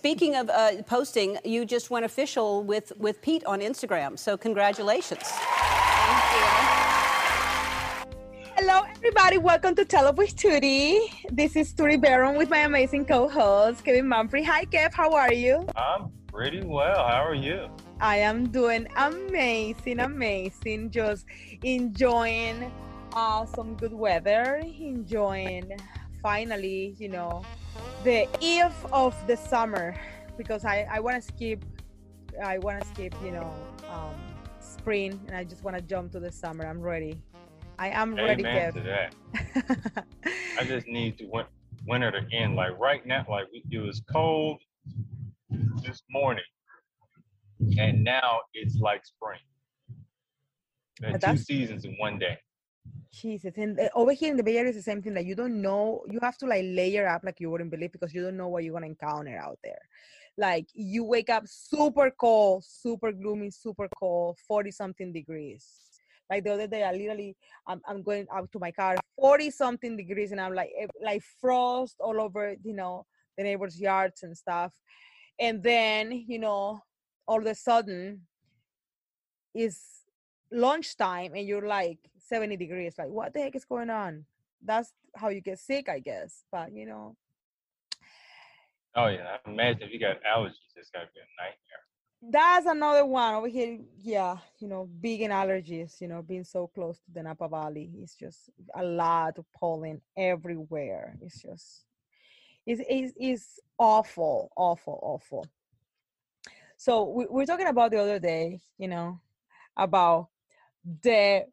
speaking of uh, posting, you just went official with, with Pete on Instagram. So congratulations. Thank you. Hello, everybody. Welcome to Tell Up with Tootie. This is Tootie Baron with my amazing co-host, Kevin Manfrey. Hi, Kev. How are you? I'm pretty well. How are you? I am doing amazing, amazing. Just enjoying uh, some good weather, enjoying finally, you know, the eve of the summer because I, I want to skip, I want to skip, you know, um, spring and I just want to jump to the summer. I'm ready. I am ready, Amen to that. I just need to win- winter to end. Like right now, like it was cold this morning, and now it's like spring. Two seasons in one day. Jesus, and uh, over here in the Bay Area is the same thing. That you don't know, you have to like layer up like you wouldn't believe because you don't know what you're gonna encounter out there. Like you wake up super cold, super gloomy, super cold, forty something degrees. Like the other day, I literally, I'm, I'm going out to my car, forty something degrees, and I'm like, eh, like frost all over, you know, the neighbors' yards and stuff. And then, you know, all of a sudden, is lunchtime, and you're like, 70 degrees. Like, what the heck is going on? That's how you get sick, I guess. But you know. Oh yeah, imagine if you got allergies, it's gonna be a nightmare. That's another one over here. Yeah, you know, big in allergies. You know, being so close to the Napa Valley, it's just a lot of pollen everywhere. It's just, it's it's, it's awful, awful, awful. So we, we're talking about the other day, you know, about the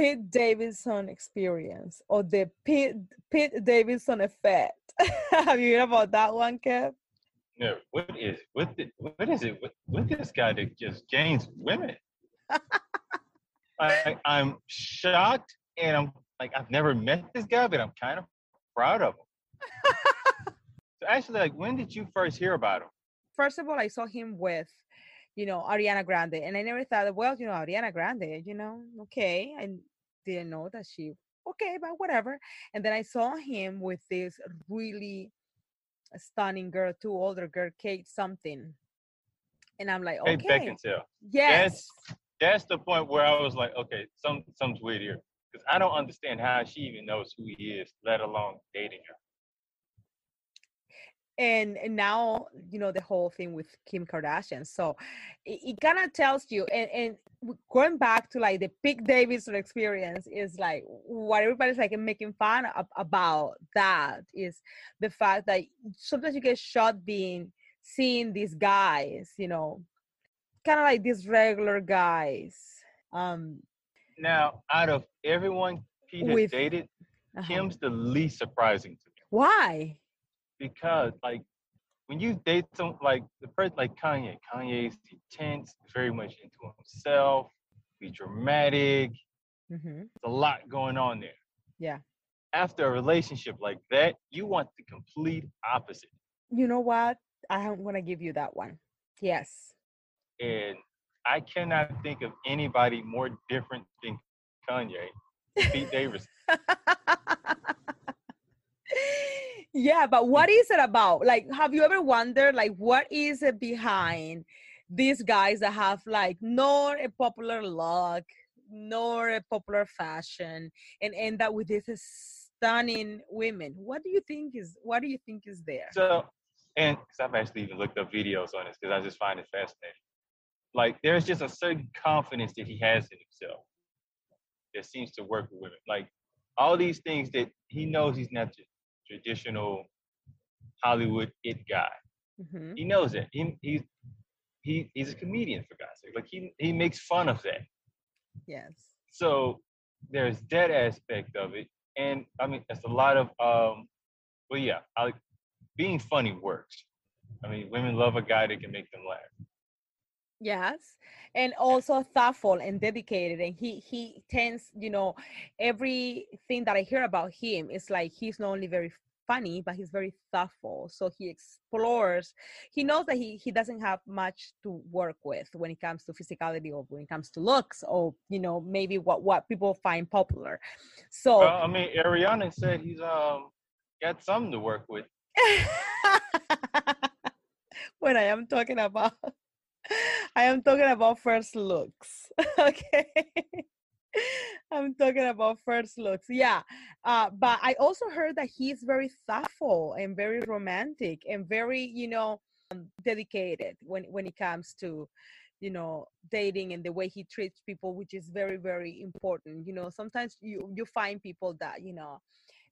Pete Davidson experience or the Pete, Pete Davidson effect. Have you heard about that one, Kev? No. What is what? The, what is it with, with this guy that just gains women? I, I'm shocked, and I'm like, I've never met this guy, but I'm kind of proud of him. so actually, like, when did you first hear about him? First of all, I saw him with you know, Ariana Grande. And I never thought, well, you know, Ariana Grande, you know, okay. And didn't know that she okay, but whatever. And then I saw him with this really stunning girl, two older girl, Kate something. And I'm like, okay. Kate Beckinsale. Yes. That's, that's the point where I was like, okay, some something's weird here. Because I don't understand how she even knows who he is, let alone dating her and, and now you know the whole thing with kim kardashian. So it, it kind of tells you and, and going back to like the Pete Davidson experience is like what everybody's like making fun of, about that is the fact that sometimes you get shot being seeing these guys you know kind of like these regular guys um now out of everyone Pete has with, dated uh-huh. kim's the least surprising to me. Why because like when you date some like the person like Kanye, Kanye's intense, very much into himself, be dramatic. Mm-hmm. There's a lot going on there. Yeah. After a relationship like that, you want the complete opposite. You know what? I'm gonna give you that one. Yes. And I cannot think of anybody more different than Kanye, Pete Davidson. yeah but what is it about? Like have you ever wondered like what is it behind these guys that have like nor a popular look nor a popular fashion and end up with these stunning women? What do you think is what do you think is there? So and because i've actually even looked up videos on this because i just find it fascinating. Like there's just a certain confidence that he has in himself that seems to work with women. Like all these things that he knows he's not just traditional Hollywood it guy. Mm-hmm. He knows it. He, he, he, he's a comedian for God's sake. Like he, he makes fun of that. Yes. So there's that aspect of it. And I mean, it's a lot of, um, well, yeah, I, being funny works. I mean, women love a guy that can make them laugh. Yes and also thoughtful and dedicated and he he tends you know everything that i hear about him is like he's not only very funny but he's very thoughtful so he explores he knows that he he doesn't have much to work with when it comes to physicality or when it comes to looks or you know maybe what what people find popular so well, i mean ariana said he's um got something to work with. When I am talking about I am talking about first looks. okay. I'm talking about first looks. Yeah. Uh, but I also heard that he's very thoughtful and very romantic and very, you know, um, dedicated when, when it comes to, you know, dating and the way he treats people, which is very, very important. You know, sometimes you, you find people that, you know,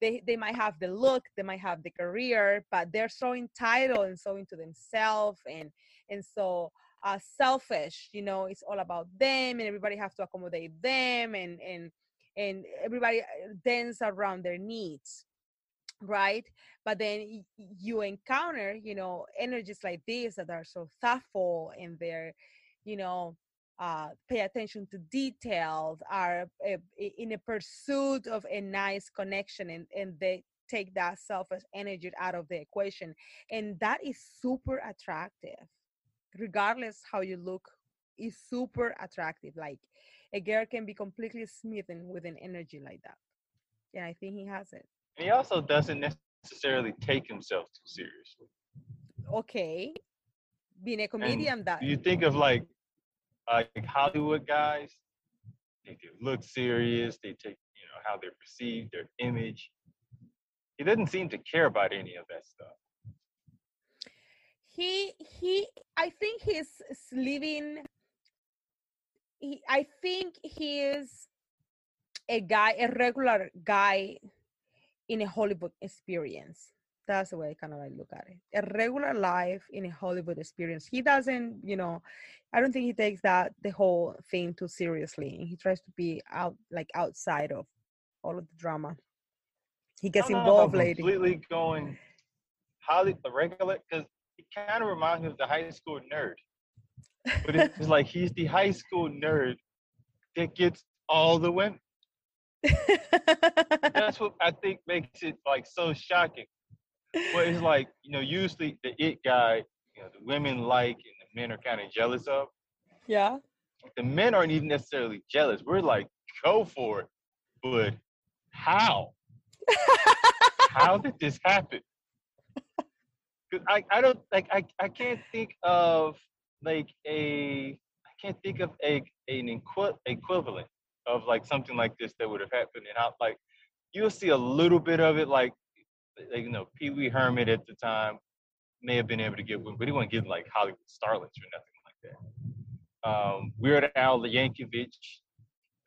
they, they might have the look, they might have the career, but they're so entitled and so into themselves. And, and so, uh, selfish you know it's all about them and everybody has to accommodate them and and and everybody uh, dance around their needs right? But then you encounter you know energies like this that are so thoughtful and they're you know uh, pay attention to details are uh, in a pursuit of a nice connection and, and they take that selfish energy out of the equation and that is super attractive regardless how you look is super attractive like a girl can be completely smitten with an energy like that and i think he has it. He also doesn't necessarily take himself too seriously. Okay being a comedian and that you think of like like hollywood guys? They look serious they take you know how they're perceived their image. He doesn't seem to care about any of that stuff he he i think he's living he, i think he is a guy a regular guy in a hollywood experience. That's the way i kind of like look at it. A regular life in a hollywood experience. He doesn't you know i don't think he takes that the whole thing too seriously. He tries to be out like outside of all of the drama. He gets involved later. completely going Holly, regular because he kind of reminds me of the high school nerd. But it's like he's the high school nerd that gets all the women. That's what I think makes it like so shocking. But it's like, you know, usually the it guy, you know, the women like and the men are kind of jealous of. Yeah. The men aren't even necessarily jealous. We're like, go for it. But how? how did this happen? I, I don't like I, I can't think of like a I can't think of a an equi- equivalent of like something like this that would have happened and I like you'll see a little bit of it like like you know Pee Wee Herman at the time may have been able to get one, but he wasn't getting like Hollywood starlets or nothing like that. Um, Weird Al Yankovic,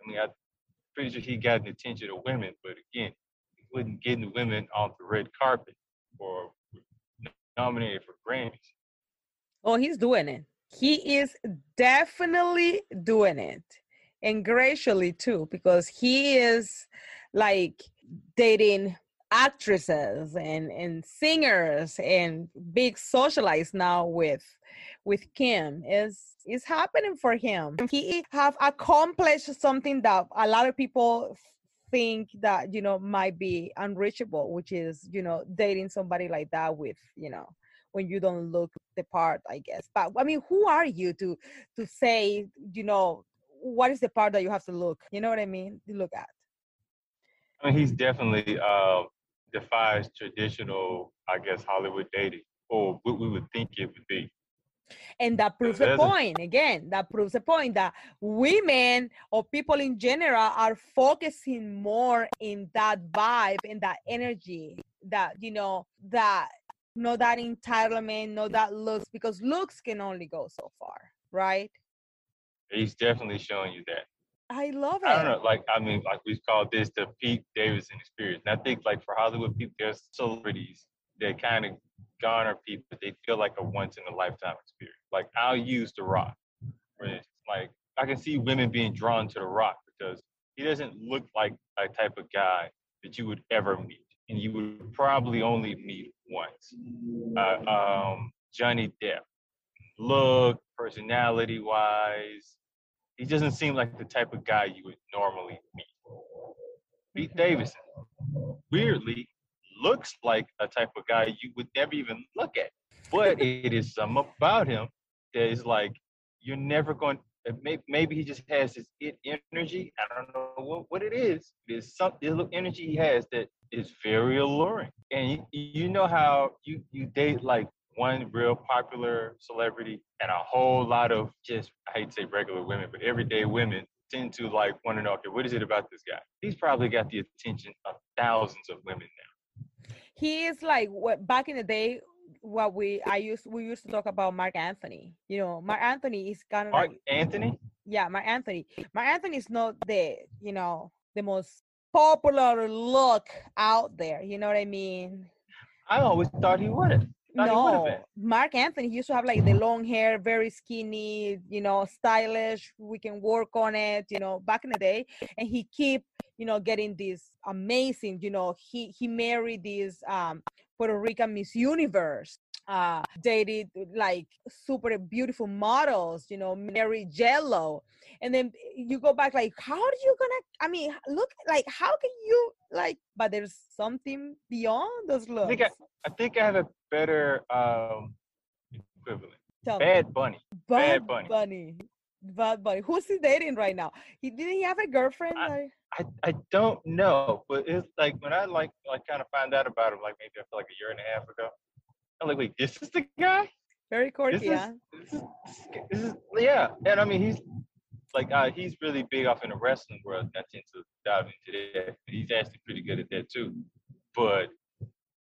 I mean, I'm pretty sure he got the attention of women, but again, he wasn't getting women off the red carpet or nominated for Grammys. Oh, he's doing it. He is definitely doing it. And graciously too, because he is like dating actresses and and singers and big socialites now with with Kim is is happening for him. He have accomplished something that a lot of people think that you know might be unreachable which is you know dating somebody like that with you know when you don't look the part i guess. But i mean who are you to to say you know what is the part that you have to look? You know what i mean? Look at. I mean he's definitely uh defies traditional i guess hollywood dating or what we would think it would be and that proves the point again that proves the point that women or people in general are focusing more in that vibe and that energy that you know that no that entitlement no that looks because looks can only go so far right he's definitely showing you that I love it. I don't know, like I mean, like we've called this the Pete Davidson experience. And I think like for Hollywood people, there's celebrities that kind of garner people. They feel like a once in a lifetime experience. Like I'll use The Rock. Where like I can see women being drawn to The Rock because he doesn't look like a type of guy that you would ever meet, and you would probably only meet once. Uh, um, Johnny Depp, look, personality wise, he doesn't seem like the type of guy you would normally meet. Pete Davidson, weirdly, looks like a type of guy you would never even look at. But it is some about him that is like you're never going. Uh, maybe he just has this it energy. I don't know what, what it is. There's some little energy he has that is very alluring. And you, you know how you you date like one real popular celebrity and a whole lot of just I hate to say regular women, but everyday women tend to like want to know, okay, what is it about this guy? He's probably got the attention of thousands of women now. He is like what back in the day what we i used we used to talk about marc anthony you know marc anthony is kind of Marc like Anthony, yeah marc anthony. Marc anthony is not the you know the most popular look out there you know what i mean? I always thought he would. Would've no marc anthony used to have like the long hair very skinny you know stylish we can work on it you know back in the day and he keep you know getting this amazing you know he he married this um puerto rican miss universe uh dated like super beautiful models you know married J.Lo and then you go back like how are you gonna i mean look like how can you like but there's something beyond those looks i think I- I think I have a better um, equivalent. Tell me. Bad Bunny. Bad, Bad Bunny. Bunny. Bad Bunny. Who's he dating right now? He didn't he have a girlfriend? I- I, I don't know, but it's like when I like like kind of find out about him, like maybe I feel like a year and a half ago. I'm like, wait, this is the guy? very This is, yeah. this is, this is yeah. And I mean, he's like uh, he's really big off in the wrestling world. I tend to dive into that. He's actually pretty good at that too. But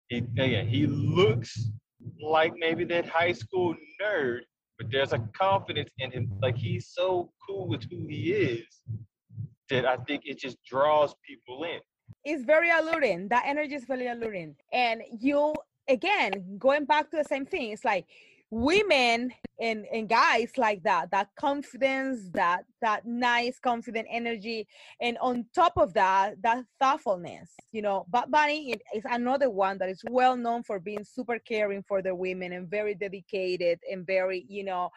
he again, he looks like maybe that high school nerd, but there's a confidence in him. Like he's so cool with who he is that I think it just draws people in. It's very alluring. That energy is very alluring. And you again going back to the same thing, it's like women and and guys like that that confidence that that nice confident energy and on top of that that thoughtfulness you know. But bunny is another one that is well known for being super caring for the women and very dedicated and very you know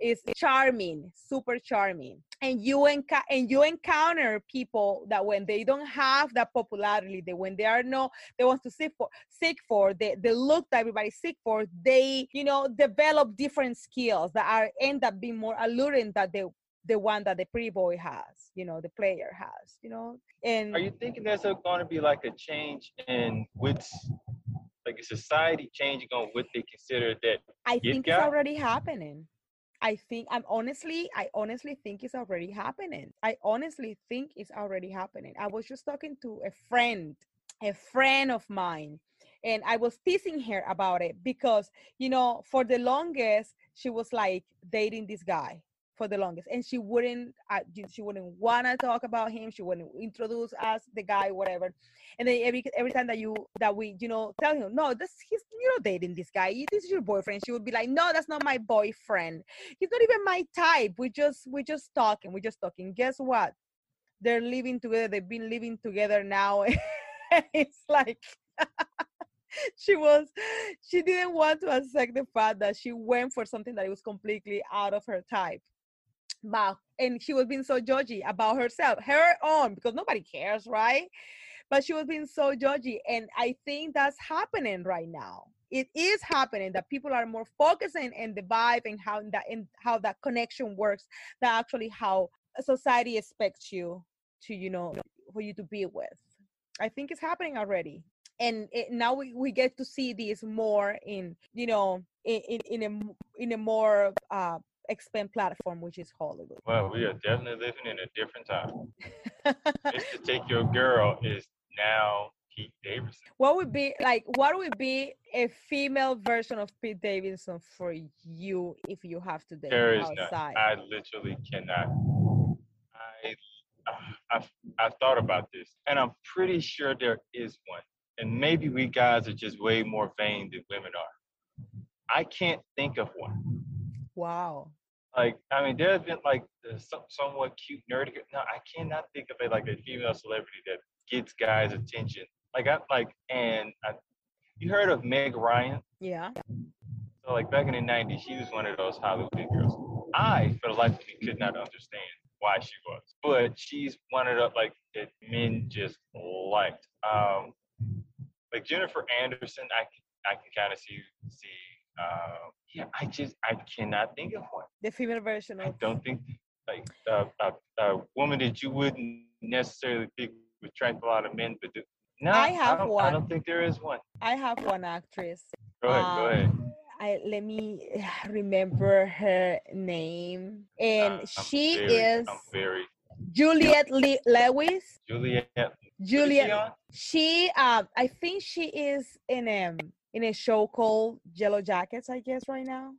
is charming super charming and you enca- and you encounter people that when they don't have that popularity that when they are no they want to seek for seek for the, the look that everybody seek for they you know develop different skills that are end up being more alluring than the the one that the pretty boy has you know the player has you know and Are you thinking there's going to be like a change in what's like a society changing on what they consider that? i think it's guy? already happening i think i'm honestly i honestly think it's already happening. I honestly think it's already happening. I was just talking to a friend a friend of mine and i was teasing her about it because you know for the longest she was like dating this guy for the longest and she wouldn't uh, she wouldn't want to talk about him she wouldn't introduce us the guy whatever. And then every every time that you that we you know tell him no this he's you're not dating this guy this is your boyfriend she would be like no that's not my boyfriend. He's not even my type. We just we just talking we just talking. Guess what? They're living together they've been living together now it's like she was she didn't want to accept the fact that she went for something that was completely out of her type but and she was being so judgy about herself her own because nobody cares right? But she was being so judgy and i think that's happening right now. It is happening that people are more focusing in the vibe and how that and how that connection works than actually how society expects you to you know for you to be with. I think it's happening already. And it, now we, we get to see this more in you know in, in, in a in a more uh expand platform which is hollywood Well, we are mm-hmm. definitely living in a different time. Just to take your girl is now Pete Davidson. what would be like what would be a female version of pete davidson for you if you have to date There him is none. I literally cannot. I, I've, I've thought about this, and I'm pretty sure there is one. And maybe we guys are just way more vain than women are. I can't think of one. Wow Like, I mean, there's been like some, somewhat cute nerdy. No, I cannot think of it like a female celebrity that gets guys' attention. Like, I like, and I, you heard of Meg Ryan? yeah So like back in the 90s, she was one of those Hollywood girls. I, for the life of me, could not understand why she was. But she's one of the like that men just liked. Um like Jennifer Anderson, I can I can kind of see see um yeah, I just I cannot think of one. the female version I don't think like uh, a, a woman that you wouldn't necessarily think would attract a lot of men, but the, no, I have don't, I don't think there is one. i have one actress Go ahead, go Um, ahead. I let me remember her name, and Uh, she very- is I'm very Juliette Le- Lewis. Juliette. what is she Juliette. She, um, I think she is in a in a show called Yellowjackets. I guess right now.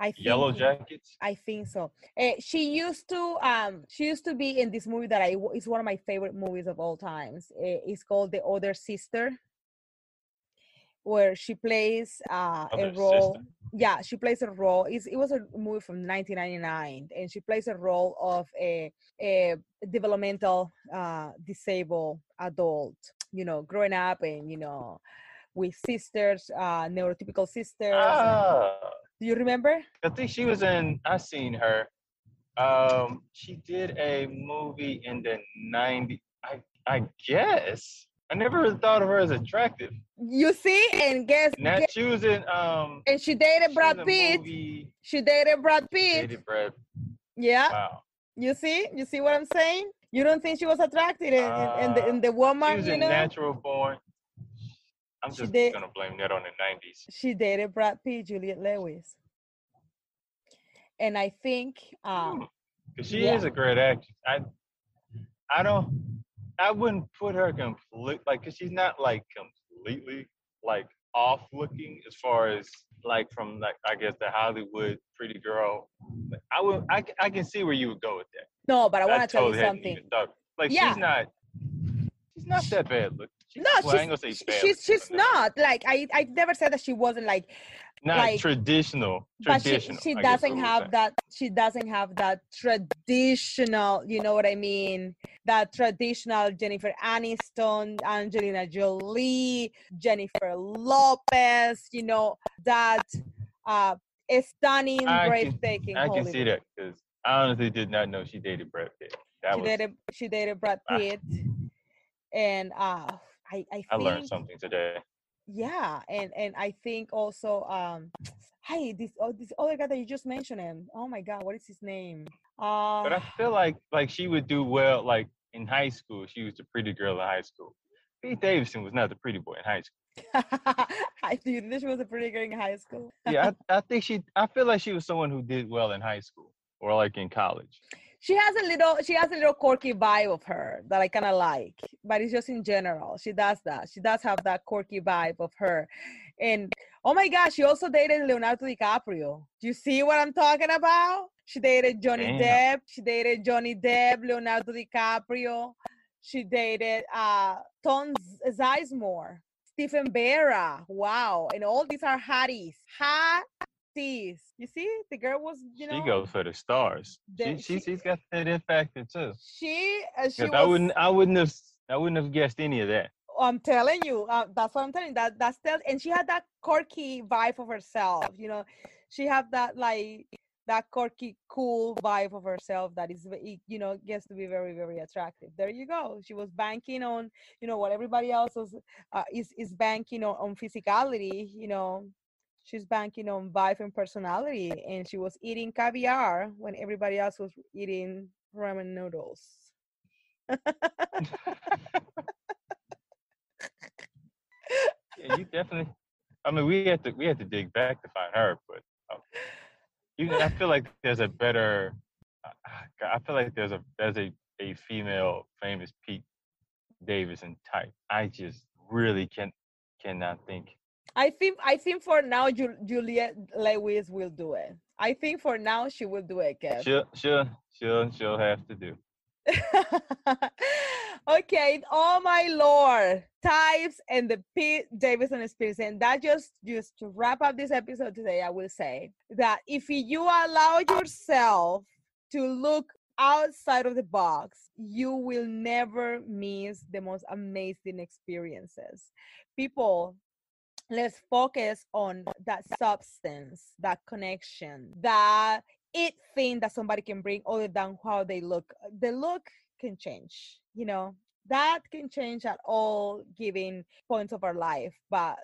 I think, Yellowjackets. I think so. Eh, she used to um she used to be in this movie that I it's one of my favorite movies of all times. Eh, it's called The Other Sister, where she plays uh, a role. Sister? Yeah, she plays a role. It's, it was a movie from 1999, and she plays a role of a a developmental uh, disabled adult. You know, growing up and you know with sisters, uh, neurotypical sisters. Ah, Do you remember? I think she was in. I seen her. Um, she did a movie in the '90s. I I guess I never really thought of her as attractive. You see, and guess, Now guess- she was in. Um, and she dated Brad was in a Pitt. movie- She dated Brad Pitt. Dated Brad. Yeah, Wow. you see, you see what I'm saying? You don't think she was attractive in, in the in the She was you know? Natural Born. I'm just did- gonna blame that on the '90s. She dated Brad Pitt, Juliette Lewis, and I think um, Cause she Yeah. is a great actress. I I don't I wouldn't put her complete like cause she's not like completely like off looking as far as like from like I guess the Hollywood pretty girl. I would I, I can see where you would go with that. no, but I want to tell you something. Like Yeah. she's not she's not that bad look. She's, No, well, I ain't gonna say she's bad she's she's not like I I never said that she wasn't like not like- traditional. but she, she doesn't have that she doesn't have that traditional you know what i mean that traditional jennifer aniston angelina jolie jennifer lopez you know that uh stunning I can- breathtaking I can see that because I honestly did not know she dated Brad Pitt. That she was dated she dated brad pitt and uh i i I learned something today. yeah and and i think also um hey this oh this other guy that you just mentioned him oh my god what is his name uh But I feel like like she would do well like in high school. She was the pretty girl in high school. Pete Davidson was not the pretty boy in high school. I do think she was a pretty girl in high school. Yeah, I, I think she. I feel like she was someone who did well in high school or like in college. She has a little she has a little quirky vibe of her that I kinda like. But it's just in general. She does that. She does have that quirky vibe of her. And oh my gosh, she also dated Leonardo DiCaprio. Do you see what I'm talking about? She dated Johnny Damn. Depp. She dated Johnny Depp, Leonardo DiCaprio. She dated uh Tom Z- Sizemore, Stephen Berra. Wow. And all these are hotties. Hotties. You see, the girl was, you know. she goes for the stars. She, the- she she- she's got that it factor too. She, uh, she was, I wouldn't I wouldn't have I wouldn't have guessed any of that. I'm telling you, uh, that's what I'm telling you. That that's tell, and she had that quirky vibe of herself. You know, she had that like that quirky, cool vibe of herself that is, you know, gets to be very, very attractive. There you go. She was banking on, you know, what everybody else was, uh, is is banking on, on physicality. You know, she's banking on vibe and personality, and she was eating caviar when everybody else was eating ramen noodles. Yeah, you definitely. I mean, we had to we had to dig back to find her, but um, you, I feel like there's a better. I- I feel like there's a there's a a female famous Pete Davidson type. I just really can cannot think. I think I think for now Ju- Juliette Lewis will do it. I think for now she will do it, Kev. She'll she'll she'll she'll have to do. okay, oh my lord, types and the Pete Davidson experience. And that just just to wrap up this episode today, I will say that if you allow yourself to look outside of the box, you will never miss the most amazing experiences. People let's focus on that substance, that connection, that it thing that somebody can bring other than how they look. The look can change, you know, that can change at all given points of our life, but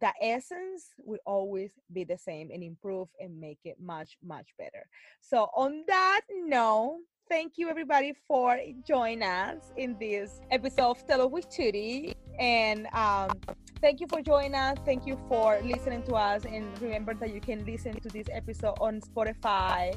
the essence will always be the same and improve and make it much, much better. So, on that note, thank you everybody for joining us in this episode of Tell Us with Tutti. And um, thank you for joining us. Thank you for listening to us. And remember that you can listen to this episode on Spotify,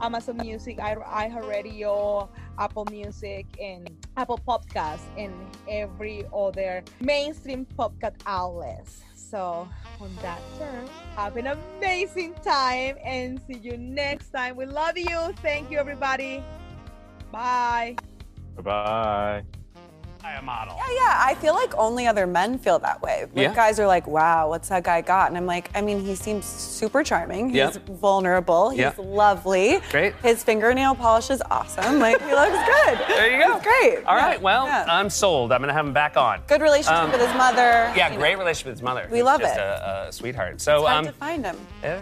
Amazon Music, iHeartRadio, Apple Music, and Apple Podcasts, and every other mainstream podcast outlets. So, on that term, have an amazing time and see you next time. We love you. Thank you, everybody. Bye. Bye. I a model. Yeah, yeah. I feel like only other men feel that way. Like Yeah. guys are like, wow, what's that guy got? And I'm like, I mean, he seems super charming. He's Yeah. vulnerable. He's Yeah. lovely. Great. His fingernail polish is awesome. Like, he looks good. There you go. He's great. All Yeah, right. Well, yeah. I'm sold. I'm gonna have him back on. good relationship um, with his mother. Yeah, great know. relationship with his mother. We who's love just it. A, a sweetheart. So, It's hard um, to find him. yeah,